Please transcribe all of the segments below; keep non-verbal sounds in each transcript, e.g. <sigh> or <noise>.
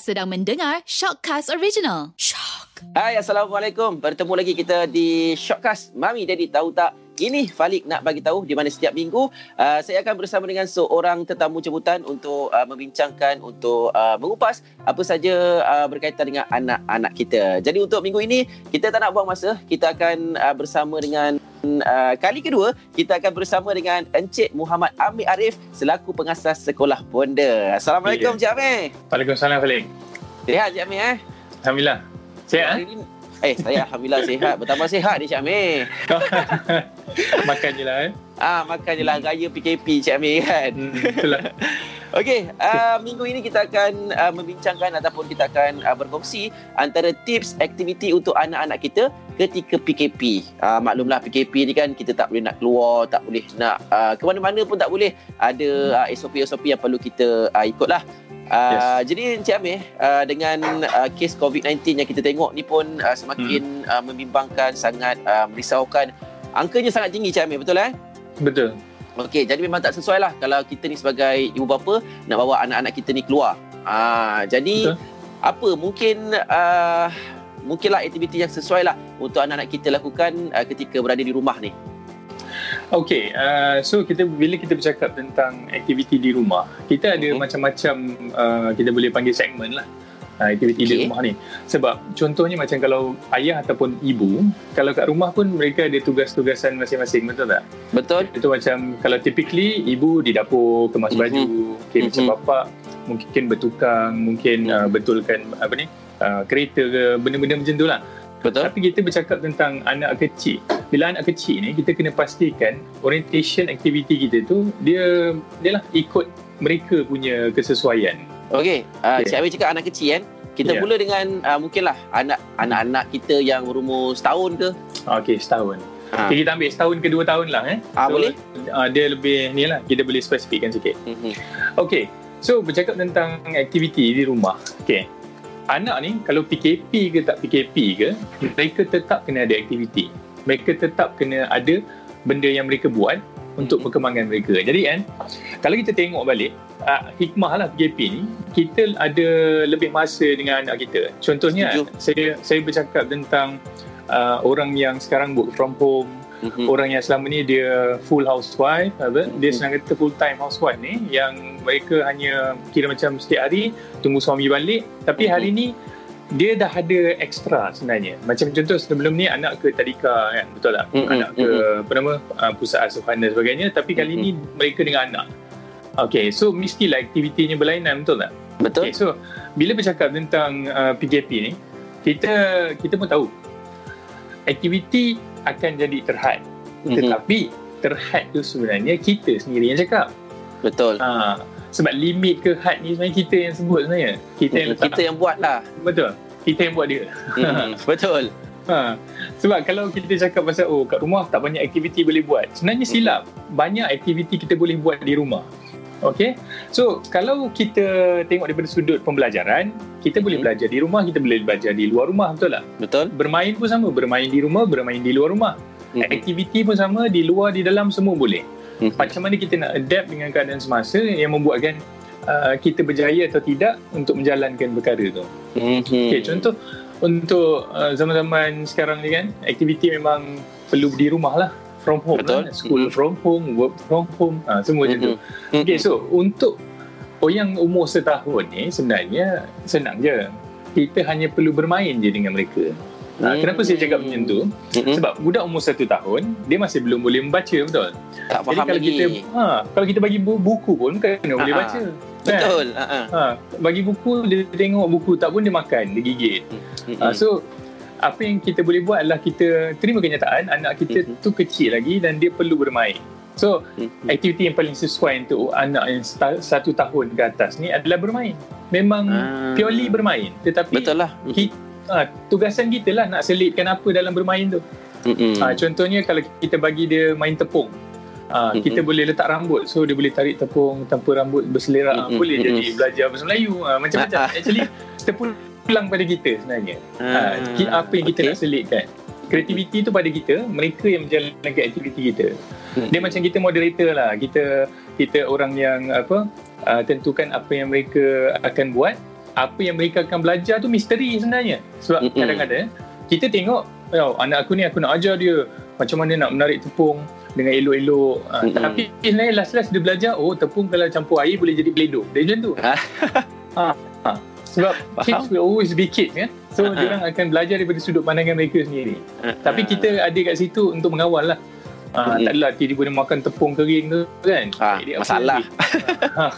Sedang mendengar Shockcast Original. Hai, Assalamualaikum. Bertemu lagi kita di Shockcast. Mami, Daddy tahu tak? Ini Falik nak bagi tahu di mana setiap minggu uh, saya akan bersama dengan seorang tetamu jemputan untuk uh, membincangkan untuk uh, mengupas apa saja uh, berkaitan dengan anak-anak kita. Jadi untuk minggu ini kita tak nak buang masa, kita akan uh, bersama dengan uh, kali kedua kita akan bersama dengan Encik Muhammad Amir Arif selaku pengasas sekolah Ponda. Assalamualaikum. Cik Amir. Waalaikumsalam Falik. Sihat Cik Amir eh? Alhamdulillah. Sihat Hari ni- Eh, saya Alhamdulillah sihat. Bertambah sihat ni Cik Amir. eh? <laughs> Makan je lah eh. Ah, makan je lah raya PKP Cik Amir kan. Hmm, itulah. <laughs> Okey, uh, minggu ini kita akan uh, membincangkan ataupun kita akan uh, berkongsi antara tips aktiviti untuk anak-anak kita ketika PKP. Uh, maklumlah PKP ni kan kita tak boleh nak keluar, tak boleh nak uh, ke mana-mana pun tak boleh. Ada uh, SOP-SOP yang perlu kita uh, ikutlah. Uh, Jadi Encik Amir uh, dengan uh, kes COVID-19 yang kita tengok ni pun uh, semakin uh, membimbangkan, sangat uh, merisaukan. Angkanya sangat tinggi Encik Amir, betul eh? Betul. Okey, jadi memang tak sesuai lah kalau kita ni sebagai ibu bapa nak bawa anak-anak kita ni keluar. Ah, jadi Betul. apa mungkin uh, mungkinlah aktiviti yang sesuai lah untuk anak-anak kita lakukan uh, ketika berada di rumah ni. Okay, uh, so kita bila kita bercakap tentang aktiviti di rumah, kita ada Mhm. macam-macam uh, kita boleh panggil segmen lah. Uh, aktiviti di Okay. rumah ni sebab contohnya macam kalau ayah ataupun ibu kalau kat rumah pun mereka ada tugas-tugasan masing-masing betul tak Betul? itu macam kalau typically ibu di dapur kemas Mhm. baju okay, macam Mhm. bapa mungkin bertukang mungkin Mhm. uh, betulkan apa ni uh, kereta ke benda-benda macam tu lah Betul? tapi kita bercakap tentang anak kecil bila anak kecil ni kita kena pastikan orientation activity kita tu dia dia lah ikut mereka punya kesesuaian Okey, uh. Cik Amir cakap anak kecil kan. Kita Ya. mula dengan uh, mungkinlah anak anak-anak kita yang berumur setahun ke. okey setahun Ha. okay, kita ambil setahun ke dua tahun lah eh Ah, boleh? uh, dia lebih ni lah kita boleh spesifikkan sikit Mhm. Okey, so bercakap tentang aktiviti di rumah. Okey. Anak ni kalau PKP ke tak PKP ke, mereka tetap kena ada aktiviti. Mereka tetap kena ada benda yang mereka buat untuk Mhm. perkembangan mereka. Jadi kan, kalau kita tengok balik, uh, hikmah lah PKP ni, kita ada lebih masa dengan anak kita. Contohnya, Setuju. saya saya bercakap tentang uh, orang yang sekarang work from home, Mhm. orang yang selama ni dia full housewife apa dia Hmm. senang kata full time housewife ni yang mereka hanya kira macam setiap hari tunggu suami balik tapi Hmm. hari ni dia dah ada extra sebenarnya macam contoh sebelum ni anak ke tadika kan betul tak Hmm, anak ke apa nama uh, pusat asuhan dan sebagainya tapi kali Hmm. ni mereka dengan anak Okay, so mestilah aktivitinya berlainan betul tak? Betul? Okay, so bila bercakap tentang uh, PKP ni, kita kita pun tahu aktiviti akan jadi terhad. Mhm. Tetapi terhad tu sebenarnya kita sendiri yang cakap. Betul. Ha, sebab limit ke had ni sebenarnya kita yang sebut sebenarnya. Kita yang letak. Kita yang buat lah. Betul. Kita yang buat dia. Mhm. <laughs> Betul. Ha, sebab kalau kita cakap pasal oh kat rumah tak banyak aktiviti boleh buat. Sebenarnya silap. Banyak aktiviti kita boleh buat di rumah. Okay. So kalau kita tengok daripada sudut pembelajaran, kita boleh Mhm. belajar di rumah, kita boleh belajar di luar rumah, betul tak? Betul? Bermain pun sama, bermain di rumah, bermain di luar rumah. Mhm. Aktiviti pun sama, di luar, di dalam semua boleh. Mhm. Macam mana kita nak adapt dengan keadaan semasa yang membuatkan uh, kita berjaya atau tidak untuk menjalankan perkara tu. Mhm. Okay, contoh untuk uh, zaman-zaman sekarang ni kan, aktiviti memang perlu di rumah lah. From home Betul. lah. School Mhm. from home, work from home, ha, semua macam tu. Mhm. Okay, so untuk orang umur setahun ni sebenarnya senang je. Kita hanya perlu bermain je dengan mereka. Ha, Hmm. Kenapa saya cakap macam tu? Mhm. Sebab budak umur satu tahun, dia masih belum boleh membaca, betul? tak Jadi faham kalau lagi. kita ha, kalau kita bagi bu- buku pun kena boleh Ha, ha. baca. Betul. Ha. Ha, bagi buku dia tengok buku tak pun dia makan, dia gigit. Mhm. Ha, so apa yang kita boleh buat adalah kita terima kenyataan anak kita Mhm. tu kecil lagi dan dia perlu bermain. So Mhm. aktiviti yang paling sesuai untuk anak yang satu tahun ke atas ni adalah bermain. Memang Ah. purely bermain. Tetapi Betul lah. Kita, ha, tugasan kita lah nak selitkan apa dalam bermain tu. Ha, contohnya kalau kita bagi dia main tepung. Ha, kita boleh letak rambut. So dia boleh tarik tepung tanpa rambut berselerak ha, boleh jadi belajar bahasa Melayu. Ha, macam-macam. Ah, <laughs> ah. actually terpulang pada kita sebenarnya. Ha, ki- apa yang kita okey. nak selitkan. Kreativiti tu pada kita mereka yang menjalankan aktiviti kita. Dia macam kita moderator lah. Kita kita orang yang apa uh, tentukan apa yang mereka akan buat apa yang mereka akan belajar tu misteri sebenarnya. Sebab Mm-mm. kadang-kadang kita tengok, oh, anak aku ni aku nak ajar dia macam mana nak menarik tepung dengan elok-elok. Uh, Mm-mm. tapi sebenarnya last-last dia belajar, oh tepung kalau campur air boleh jadi beleduk. Dia macam tu. Ah. <laughs> ha, ha. Sebab <laughs> Faham. kids will always be kids kan. So, ah. dia orang akan belajar daripada sudut pandangan mereka sendiri. Ah, Tapi kita ada kat situ untuk mengawal lah. Uh, Mm-mm. tak adalah tiba-tiba dia makan tepung kering tu kan. Ah, Dia apa masalah.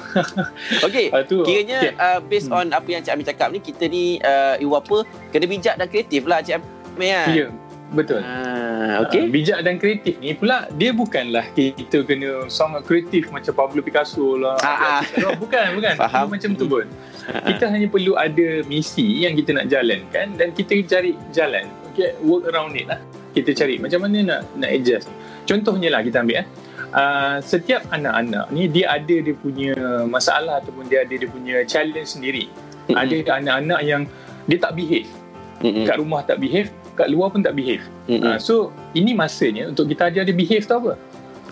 <laughs> Okey, Ah, tu. kiranya Okay. uh, based Hmm. on apa yang Cik Amir cakap ni, kita ni uh, ibu apa, kena bijak dan kreatif lah Cik Amir kan? Ya, betul. Ah, Okay. okey. bijak dan kreatif ni pula dia bukanlah kita kena sangat kreatif macam Pablo Picasso lah. Ah, ah. Oh, <laughs> bukan, bukan. Faham. Macam tu pun. Kita hanya perlu ada misi yang kita nak jalankan dan kita cari jalan. Okay, work around it lah. Kita cari macam mana nak nak adjust. Contohnya lah kita ambil eh. Uh, setiap anak-anak ni dia ada dia punya masalah ataupun dia ada dia punya challenge sendiri. Mm-mm. Ada anak-anak yang dia tak behave. Mm-mm. Kat rumah tak behave, kat luar pun tak behave. Mm-mm. Uh, so ini masanya untuk kita ajar dia behave tu apa. Uh,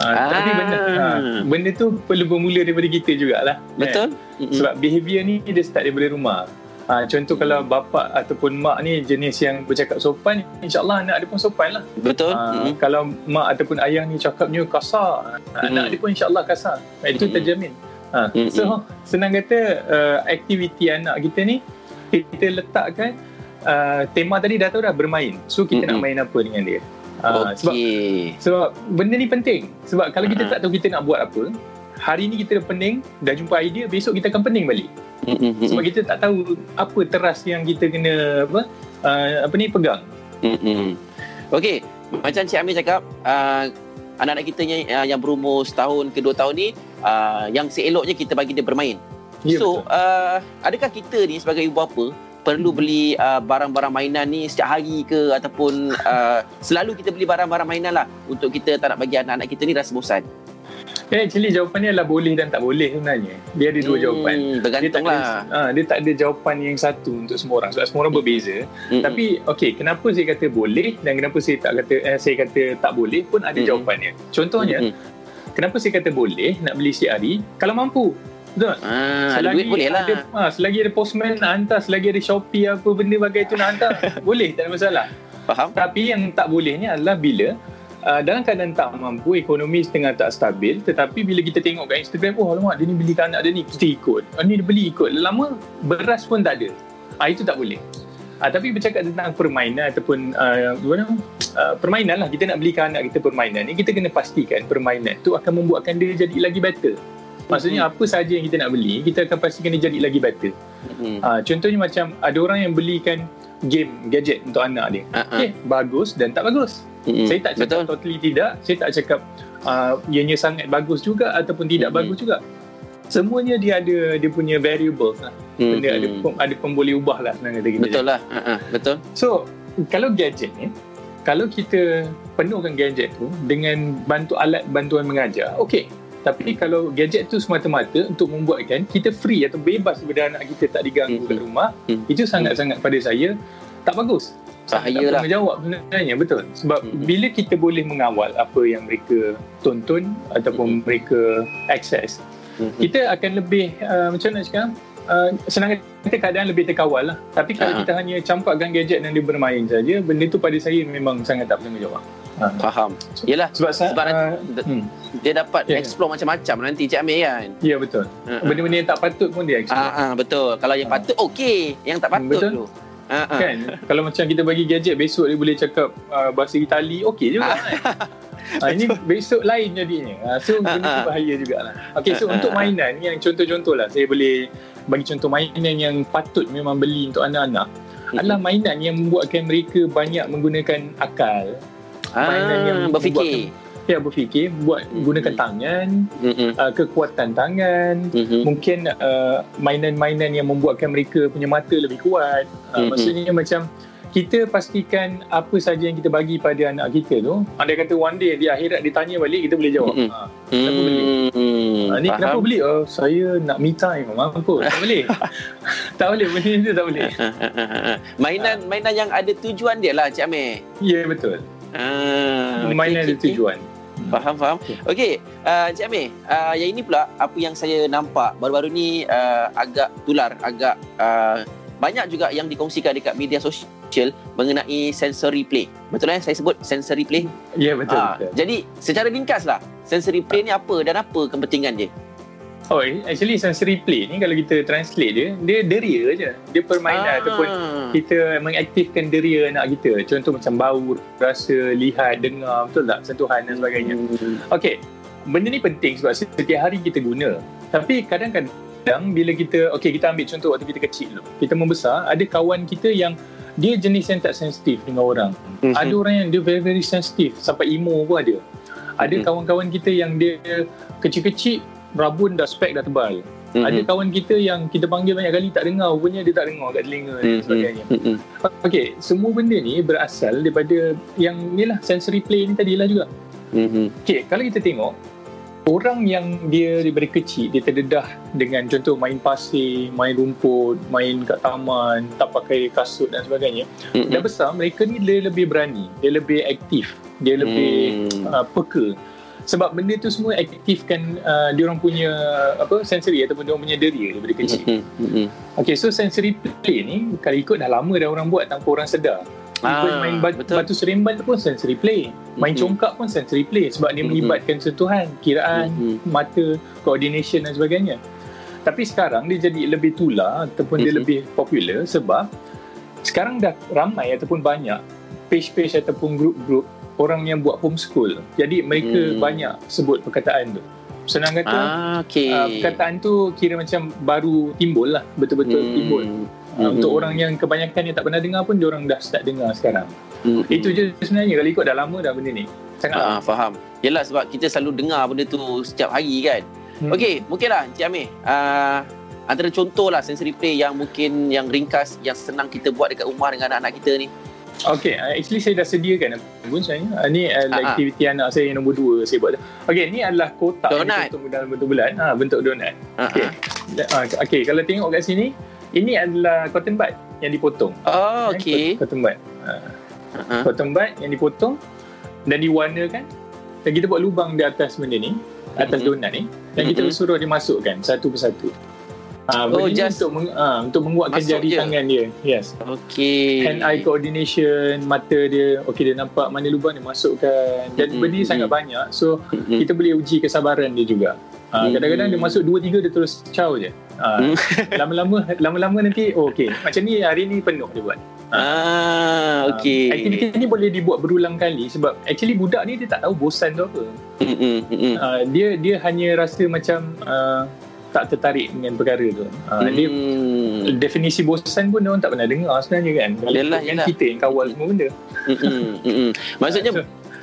Ah. Tapi benda uh, benda tu perlu bermula daripada kita jugalah. Betul? Kan? Mm-mm. Sebab behavior ni dia start daripada rumah. Uh, contoh kalau bapa ataupun mak ni jenis yang bercakap sopan, insyaAllah anak dia pun sopan lah. Betul? Uh, Mm-mm. kalau mak ataupun ayah ni cakapnya kasar, uh, anak Mm. dia pun insyaAllah kasar. Uh, itu Mm. terjamin. Uh, Mm-mm. so senang kata uh, aktiviti anak kita ni kita letakkan uh, tema tadi dah tahu dah bermain. So kita nak Mm-mm. main apa dengan dia. Uh, sebab Okey. sebab benda ni penting. Sebab kalau kita Ah. tak tahu kita nak buat apa, hari ni kita pening, dah jumpa idea, besok kita akan pening balik. Mm-mm. Sebab kita tak tahu apa teras yang kita kena apa uh, apa ni pegang. Mm-mm. Okey, macam Cik Amir cakap, uh, anak-anak kita yang, uh, yang berumur setahun ke dua tahun ni, uh, yang seeloknya kita bagi dia bermain. Ya, so, uh, adakah kita ni sebagai ibu bapa perlu Hmm. beli uh, barang-barang mainan ni setiap hari ke ataupun uh, selalu kita beli barang-barang mainan lah untuk kita tak nak bagi anak-anak kita ni rasa bosan? Eh, actually jawapannya adalah boleh dan tak boleh sebenarnya. Dia ada dua jawapan. Hmm, Dia tak ada, ah, dia tak ada jawapan yang satu untuk semua orang. Sebab semua orang berbeza. Mm-mm. Tapi okey, kenapa saya kata boleh dan kenapa saya tak kata eh, saya kata tak boleh pun ada Mm-mm. jawapannya. Contohnya, Mm-mm. kenapa saya kata boleh nak beli hari kalau mampu. Betul? Ah, ada duit boleh lah. ada, ha, selagi ada postman nak hantar, selagi ada Shopee apa benda bagai tu nak hantar, <laughs> boleh, tak ada masalah. Faham? Tapi yang tak bolehnya adalah bila uh, dalam keadaan tak mampu, ekonomi setengah tak stabil, tetapi bila kita tengok kat Instagram, oh alamak dia ni beli kat anak dia ni, kita ikut. Ah, ni dia beli ikut. Lama beras pun tak ada. Ah, itu tak boleh. Ah, tapi bercakap tentang permainan ataupun uh, uh, permainan lah kita nak belikan anak kita permainan ni kita kena pastikan permainan tu akan membuatkan dia jadi lagi better maksudnya apa sahaja yang kita nak beli kita akan pastikan dia jadi lagi better Mm-mm. uh, contohnya macam ada orang yang belikan game gadget untuk anak dia Ah, ah. okay, bagus dan tak bagus Mm-mm. saya tak cakap Betul. totally tidak saya tak cakap uh, ianya sangat bagus juga ataupun tidak Mm-mm. bagus juga semuanya dia ada dia punya variables lah benda ada pem- ada pemboleh ubah lah kata kita Betul lah. Ah, ah. Betul. So, kalau gadget ni, kalau kita penuhkan gadget tu dengan bantu alat bantuan mengajar, okey. Tapi kalau gadget tu semata-mata untuk membuatkan kita free atau bebas daripada anak kita tak diganggu Mhm. kat rumah, Mhm. itu sangat-sangat pada saya tak bagus. Bahayalah. Tak jawab sebenarnya betul. Sebab Mhm. bila kita boleh mengawal apa yang mereka tonton ataupun Mhm. mereka akses, Mm-mm. kita akan lebih uh, macam mana cakap uh, senang kata keadaan lebih terkawal lah tapi kalau Ah. kita hanya campakkan gadget dan dia bermain saja benda tu pada saya memang sangat tak bertanggungjawab uh, Faham. Yelah, sebab Sebab uh, d- hmm, dia dapat Ya, ya. explore macam-macam nanti Cik Amir kan. ya betul Ah, ah. benda-benda yang tak patut pun dia explore Ah, ah, betul. Kalau yang Ah. patut okey, yang tak patut Betul. tu. Ah. kan kalau macam kita bagi gadget besok dia boleh cakap uh, bahasa Itali okey juga kan <laughs> Ah, ini besok lain jadinya. Ah, so benda tu Ah, ah. bahaya jugalah. Okay, so untuk mainan yang contoh-contoh lah saya boleh bagi contoh mainan yang patut memang beli untuk anak-anak adalah mainan yang membuatkan mereka banyak menggunakan akal, mainan yang Ah, berfikir. ya berfikir, buat gunakan tangan, Mm-mm. uh, kekuatan tangan, Mhm. mungkin uh, mainan-mainan yang membuatkan mereka punya mata lebih kuat. Uh, Mm-mm. Maksudnya macam kita pastikan apa saja yang kita bagi pada anak kita tu, andai kata one day di akhirat dia tanya balik kita boleh jawab. Mm-mm. Ha, Kenapa beli? Hmm, ha, ni faham. kenapa beli? Oh, saya nak me time. Mampu. Tak boleh. <laughs> tak boleh benda tu tak boleh. Ah, <laughs> ah. mainan mainan yang ada tujuan dia lah Cik Amir. Ya betul. Ah, okey, ada tujuan. okey. Faham, faham. Okey. Okey, uh, Encik Amir, uh, yang ini pula apa yang saya nampak baru-baru ni uh, agak tular, agak uh, banyak juga yang dikongsikan dekat media sosial mengenai sensory play. Betul eh saya sebut sensory play? Ya, betul. Ah, betul. jadi secara ringkas lah, sensory play ni apa dan apa kepentingan dia? Oh, actually sensory play ni kalau kita translate dia, dia deria je. Dia permainan Ah. ataupun kita mengaktifkan deria anak kita. Contoh macam bau, rasa, lihat, dengar, betul tak? Sentuhan dan sebagainya. Hmm. Okey, benda ni penting sebab setiap hari kita guna. Tapi kadang-kadang bila kita, okey kita ambil contoh waktu kita kecil dulu. Kita membesar, ada kawan kita yang dia jenis yang tak sensitif dengan orang. Mhm. Ada orang yang dia very very sensitif sampai emo pun ada. Ada Mhm. kawan-kawan kita yang dia kecil-kecil rabun dah spek dah tebal. Mhm. Ada kawan kita yang kita panggil banyak kali tak dengar, rupanya dia tak dengar kat telinga dan Mhm. sebagainya. Mhm. Okey, semua benda ni berasal daripada yang ni lah sensory play ni tadilah juga. Mhm. Okay, kalau kita tengok orang yang dia daripada kecil dia terdedah dengan contoh main pasir, main rumput, main kat taman, tak pakai kasut dan sebagainya. Mhm. Dah besar mereka ni dia lebih berani, dia lebih aktif, dia lebih Hmm. uh, peka. Sebab benda tu semua aktifkan uh, dia orang punya apa sensory ataupun dia orang punya deria daripada kecil. Mhm. Mhm. Okay, so sensory play ni kalau ikut dah lama dah orang buat tanpa orang sedar. Even Ah, main batu, betul. batu seremban tu pun sensory play. Main Mhm. congkak pun sensory play sebab dia Mhm. melibatkan sentuhan, kiraan, Mhm. mata, coordination dan sebagainya. Tapi sekarang dia jadi lebih tular ataupun dia Mhm. lebih popular sebab sekarang dah ramai ataupun banyak page-page ataupun grup-grup orang yang buat homeschool. Jadi mereka Hmm. banyak sebut perkataan tu. Senang kata, Ah, okey. uh, perkataan tu kira macam baru timbul lah, betul-betul Hmm. timbul. Uh, Mhm. Untuk orang yang kebanyakan yang tak pernah dengar pun, orang dah start dengar sekarang. Mhm. Itu je sebenarnya kalau ikut dah lama dah benda ni. Sangat Ah, faham. Yelah sebab kita selalu dengar benda tu setiap hari kan. Hmm. Okey, mungkinlah Encik Amir. Uh, antara contoh lah sensory play yang mungkin yang ringkas, yang senang kita buat dekat rumah dengan anak-anak kita ni. Okay, uh, actually saya dah sediakan pun sebenarnya. Uh, ni adalah Ah, ah. aktiviti anak saya yang nombor dua saya buat. Okay, ni adalah kotak Donut. yang bentuk dalam bentuk bulat. Ha, bentuk donat. Uh. Uh, okay, kalau tengok kat sini, ini adalah cotton bud yang dipotong. Oh, Eh, okey. Cotton bud. Uh-huh. Cotton bud yang dipotong dan diwarnakan. Dan kita buat lubang di atas benda ni, atas Mhm. donat ni. Dan kita Mhm. suruh dia masukkan satu persatu. Ah, Oh, just untuk meng, ah, untuk menguatkan jari je. tangan dia. Yes. Okey. hand eye coordination mata dia okey dia nampak mana lubang dia masukkan dan benda ni mm-mm. sangat banyak so Mhm. kita boleh uji kesabaran dia juga Ha, Mm. kadang-kadang dia masuk 2 3 dia terus caw je. Mm. <laughs> lama-lama lama-lama nanti oh okey macam ni hari ni penuh dia buat. Ah, okey. Ha, aktiviti ni boleh dibuat berulang kali sebab actually budak ni dia tak tahu bosan tu apa. Mm-mm. Ha, dia dia hanya rasa macam uh, tak tertarik dengan perkara tu. Ha, dia Hmm. definisi bosan pun dia orang tak pernah dengar sebenarnya kan. Ikutkan yelah. kita yang kawal semua benda. Mm-mm, mm-mm. Maksudnya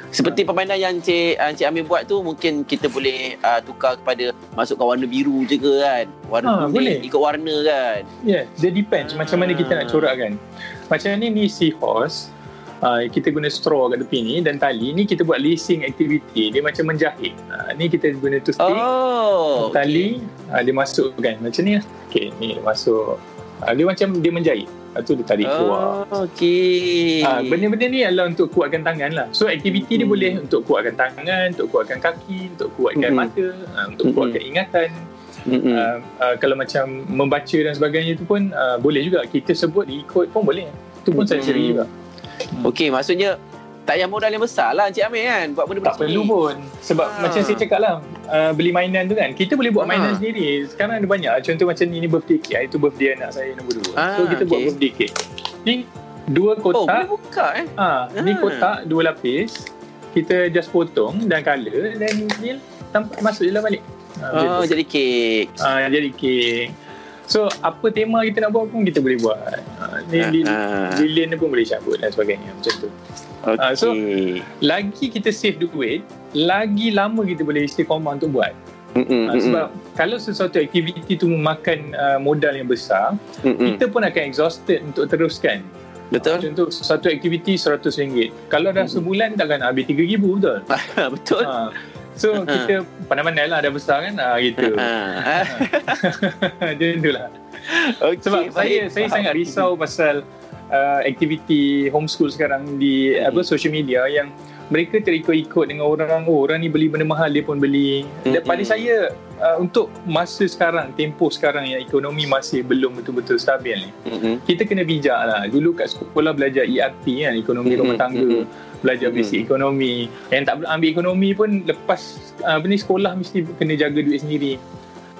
So, seperti permainan yang Encik, uh, Encik Amir buat tu mungkin kita boleh uh, tukar kepada masukkan warna biru je ke kan. Warna Ha, boleh. ikut warna kan. Yeah, dia depends macam mana kita nak corakkan. Macam ni ni seahorse, uh, kita guna straw kat tepi ni dan tali ni kita buat lacing activity. Dia macam menjahit. Uh, ni kita guna tu stick, Oh. tali, uh, dia masukkan macam ni lah. Okay, ni dia masuk. Uh, dia macam dia menjahit. Lepas tu dia tarik keluar. Oh, okey. Ah, benda-benda ni adalah untuk kuatkan tangan lah. So aktiviti dia Hmm. boleh untuk kuatkan tangan, untuk kuatkan kaki, untuk kuatkan Hmm. mata, ah, untuk Hmm. kuatkan ingatan. Mm-mm. Uh, uh, kalau macam membaca dan sebagainya tu pun uh, boleh juga kita sebut ikut pun boleh itu pun Mm-mm. sensory juga Okey, maksudnya tak payah modal yang besar lah Encik Amir kan buat benda tak perlu pun sebab Ah. macam saya cakap lah uh, beli mainan tu kan kita boleh buat Ah. mainan sendiri sekarang ada banyak contoh macam ni ni birthday cake itu birthday anak saya nombor dua Ah, so kita buat okey. birthday cake ni dua Oh, boleh kotak buka eh. ah, ni Ah. kotak dua lapis kita just potong dan colour dan ni tampak masuk je lah balik ah, macam Oh, jadi kek. Ah, jadi kek So apa tema kita nak buat pun kita boleh buat. Ah, Ah, li, lilin pun boleh cabut dan sebagainya macam tu. Okey. Ah, so- Lagi kita save duit, lagi lama kita boleh istiqamah untuk buat. Mm-mm, Ah, mm-mm, sebab kalau sesuatu aktiviti tu memakan uh, modal yang besar, mm-mm. kita pun akan exhausted untuk teruskan. Betul? contoh satu aktiviti RM100. Kalau dah Mm-mm. sebulan takkan habis RM3,000 betul? <laughs> Betul. Ah, so kita pandai-pandai lah dah besar kan ah, gitu. Ah. <laughs> Dia itulah. Okey, Sebab baik. saya saya Faham. sangat risau pasal uh, aktiviti homeschool sekarang di Hmm. apa social media yang mereka terikut-ikut dengan orang oh orang ni beli benda mahal dia pun beli dan Mm-mm. pada saya uh, untuk masa sekarang tempoh sekarang yang ekonomi masih belum betul-betul stabil ni Mm-mm. kita kena bijak lah dulu kat sekolah belajar ERP kan ekonomi Mm-mm, rumah tangga mm-mm. belajar basic ekonomi yang tak ambil ekonomi pun lepas uh, apa ni sekolah mesti kena jaga duit sendiri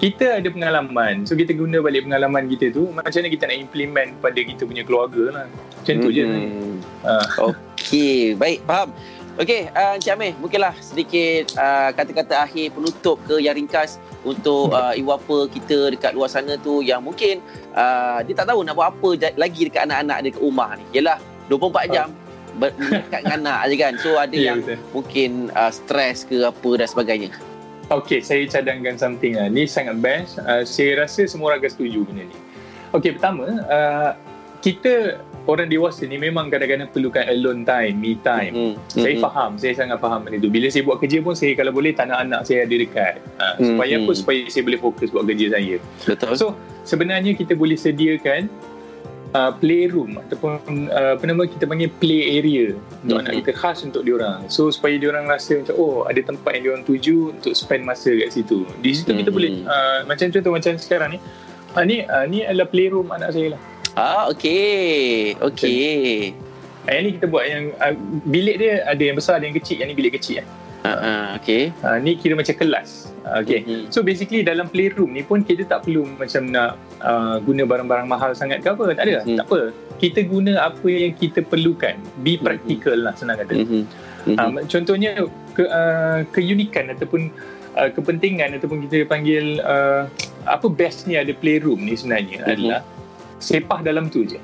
kita ada pengalaman so kita guna balik pengalaman kita tu macam mana kita nak implement pada kita punya keluarga lah macam tu je Mm-mm. Ah. Okey, baik, faham. Okey, uh, Encik Amir, mungkinlah sedikit uh, kata-kata akhir penutup ke yang ringkas untuk uh, ibu bapa kita dekat luar sana tu yang mungkin uh, dia tak tahu nak buat apa lagi dekat anak-anak dia kat rumah ni. Yalah, 24 jam ber- mendekat dengan anak je kan. So ada Ya, yang betul. mungkin uh, stres ke apa dan sebagainya. Okay, saya cadangkan something lah. Ni sangat best. Uh, saya rasa semua orang akan setuju benda ni. Okay, pertama, uh, kita orang dewasa ni memang kadang-kadang perlukan alone time, me time. Mm. Saya Mm-mm. faham, saya sangat faham benda tu. Bila saya buat kerja pun, saya kalau boleh tak nak anak saya ada dekat. Uh, supaya apa? hmm. Supaya saya boleh fokus buat kerja saya. Betul. So, sebenarnya kita boleh sediakan uh, playroom ataupun uh, apa nama kita panggil play area untuk Mhm. anak kita khas untuk diorang. So supaya diorang rasa macam oh ada tempat yang diorang tuju untuk spend masa kat situ. Di situ kita Mhm. boleh uh, macam contoh macam sekarang ni. Uh, ni uh, ni adalah playroom anak saya lah. Ah, okey. Okey. Uh, yang ni kita buat yang uh, bilik dia ada yang besar ada yang kecil. Yang ni bilik kecil. Ah, ah, okey. Uh, ni kira macam kelas. Uh, okay. Mhm. So basically dalam playroom ni pun kita tak perlu macam nak uh, guna barang-barang mahal sangat ke apa. Tak ada. Mhm. Tak apa. Kita guna apa yang kita perlukan. Be Mhm. practical lah senang kata. Mhm. Mhm. Um, contohnya ke, uh, keunikan ataupun uh, kepentingan ataupun kita panggil uh, apa bestnya ada playroom ni sebenarnya Mhm. adalah sepah dalam tu je.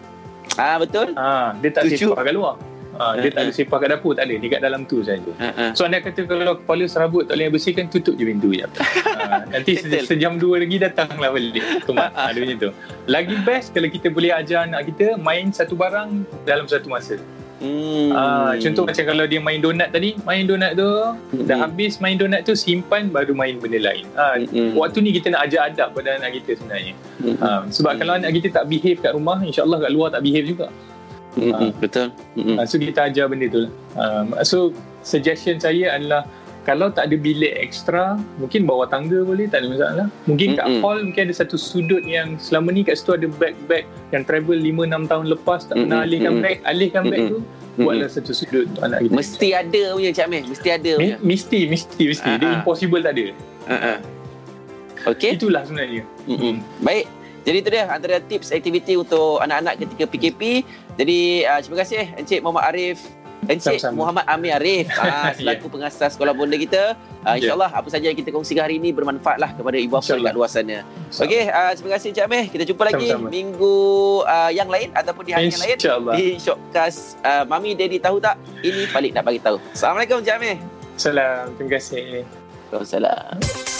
Ah, betul? Ha, dia tak Setuju. sepah kat luar. Ha, dia Mhm. tak ada sepah kat dapur, tak ada. Dia kat dalam tu saja. Ah, ah. So anda kata kalau kepala serabut tak boleh bersihkan tutup je pintu je. ha, <laughs> nanti se- sejam dua lagi datanglah balik. Tumat. ha, dia macam tu. Lagi best kalau kita boleh ajar anak kita main satu barang dalam satu masa. Hmm. Ah, contoh macam kalau dia main donat tadi, main donat tu, Mm-mm. dah habis main donat tu simpan baru main benda lain. Ah, Mm-mm. waktu ni kita nak ajar adab pada anak kita sebenarnya. Mm-mm. Ah, sebab Mm. kalau anak kita tak behave kat rumah, insya-Allah kat luar tak behave juga. Mm-mm. Betul. Mm-mm. Ah, so kita ajar benda tu lah. Ah, so suggestion saya adalah kalau tak ada bilik ekstra, mungkin bawah tangga boleh, tak ada masalah. Mungkin kat Mm-mm. hall mungkin ada satu sudut yang selama ni kat situ ada bag-bag yang travel 5-6 tahun lepas tak pernah Mm-mm. alihkan bag, alihkan bag Mm-mm. tu, buatlah satu sudut untuk anak kita. Mesti ada punya Cik Amir. Mesti ada Mi- punya. mesti, mesti, mesti. Dia Ah, impossible tak ada. Ah. Okey. Itulah sebenarnya. Mm-mm. Baik. Jadi itu dia antara tips aktiviti untuk anak-anak ketika PKP. Jadi uh, terima kasih Encik Muhammad Arif Encik Sama-sama. Muhammad Amir Arif uh, <laughs> selaku pengasas sekolah bonda kita. Uh, Ya. InsyaAllah apa saja yang kita kongsikan hari ini bermanfaat lah kepada ibu bapa dekat luar sana. Okey, uh, terima kasih Encik Amir. Kita jumpa lagi Sama-sama. minggu uh, yang lain ataupun di hari yang lain. InsyaAllah. Di Shopcast uh, Mami Daddy tahu tak? Ini Falik nak bagi tahu. Assalamualaikum Encik Amir. Salam. Terima kasih. Waalaikumsalam.